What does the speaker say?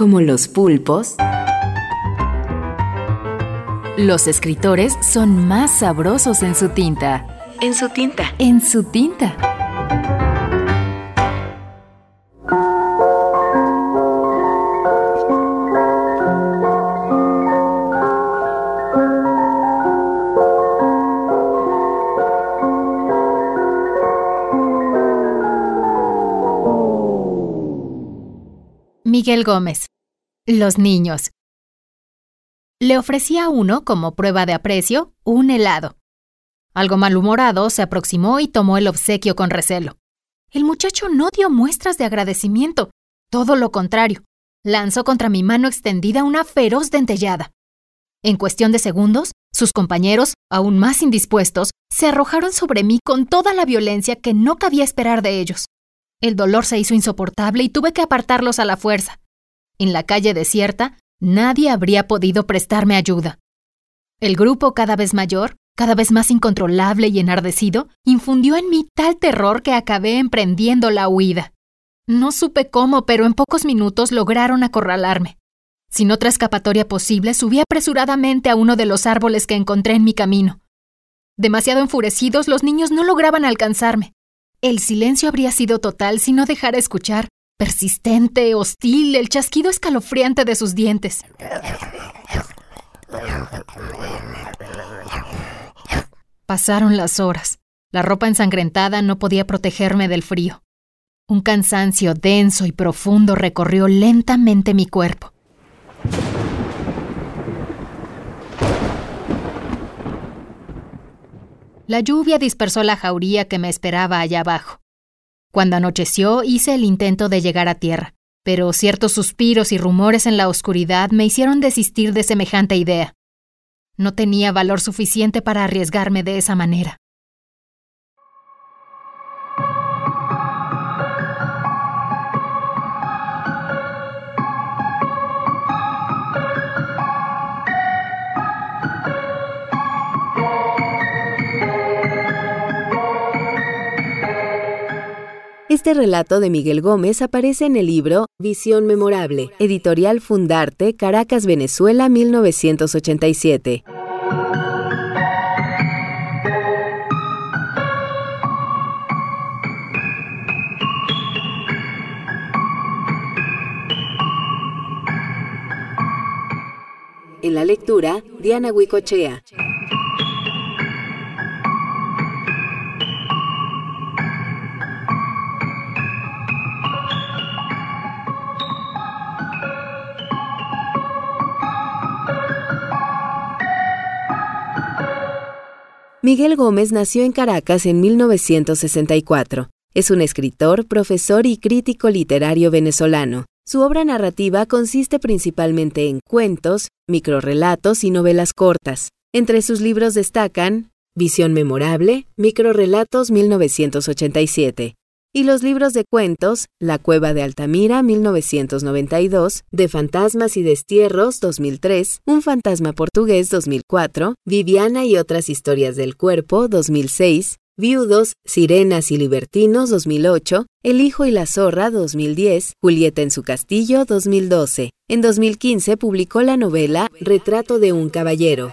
Como los pulpos, los escritores son más sabrosos en su tinta. En su tinta. En su tinta. Miguel Gómez. Los niños. Le ofrecí a uno, como prueba de aprecio, un helado. Algo malhumorado, se aproximó y tomó el obsequio con recelo. El muchacho no dio muestras de agradecimiento, todo lo contrario. Lanzó contra mi mano extendida una feroz dentellada. En cuestión de segundos, sus compañeros, aún más indispuestos, se arrojaron sobre mí con toda la violencia que no cabía esperar de ellos. El dolor se hizo insoportable y tuve que apartarlos a la fuerza. En la calle desierta, nadie habría podido prestarme ayuda. El grupo cada vez mayor, cada vez más incontrolable y enardecido, infundió en mí tal terror que acabé emprendiendo la huida. No supe cómo, pero en pocos minutos lograron acorralarme. Sin otra escapatoria posible, subí apresuradamente a uno de los árboles que encontré en mi camino. Demasiado enfurecidos, los niños no lograban alcanzarme. El silencio habría sido total si no dejara escuchar, persistente, hostil, el chasquido escalofriante de sus dientes. Pasaron las horas. La ropa ensangrentada no podía protegerme del frío. Un cansancio denso y profundo recorrió lentamente mi cuerpo. La lluvia dispersó la jauría que me esperaba allá abajo. Cuando anocheció hice el intento de llegar a tierra, pero ciertos suspiros y rumores en la oscuridad me hicieron desistir de semejante idea. No tenía valor suficiente para arriesgarme de esa manera. Este relato de Miguel Gómez aparece en el libro Visión Memorable, editorial Fundarte, Caracas, Venezuela, 1987. En la lectura, Diana Huicochea. Miguel Gómez nació en Caracas en 1964. Es un escritor, profesor y crítico literario venezolano. Su obra narrativa consiste principalmente en cuentos, microrelatos y novelas cortas. Entre sus libros destacan Visión Memorable, Microrelatos 1987, y los libros de cuentos La Cueva de Altamira 1992, De Fantasmas y Destierros 2003, Un Fantasma Portugués 2004, Viviana y otras historias del cuerpo 2006, Viudos, Sirenas y Libertinos 2008, El Hijo y la Zorra 2010, Julieta en su Castillo 2012. En 2015 publicó la novela Retrato de un Caballero.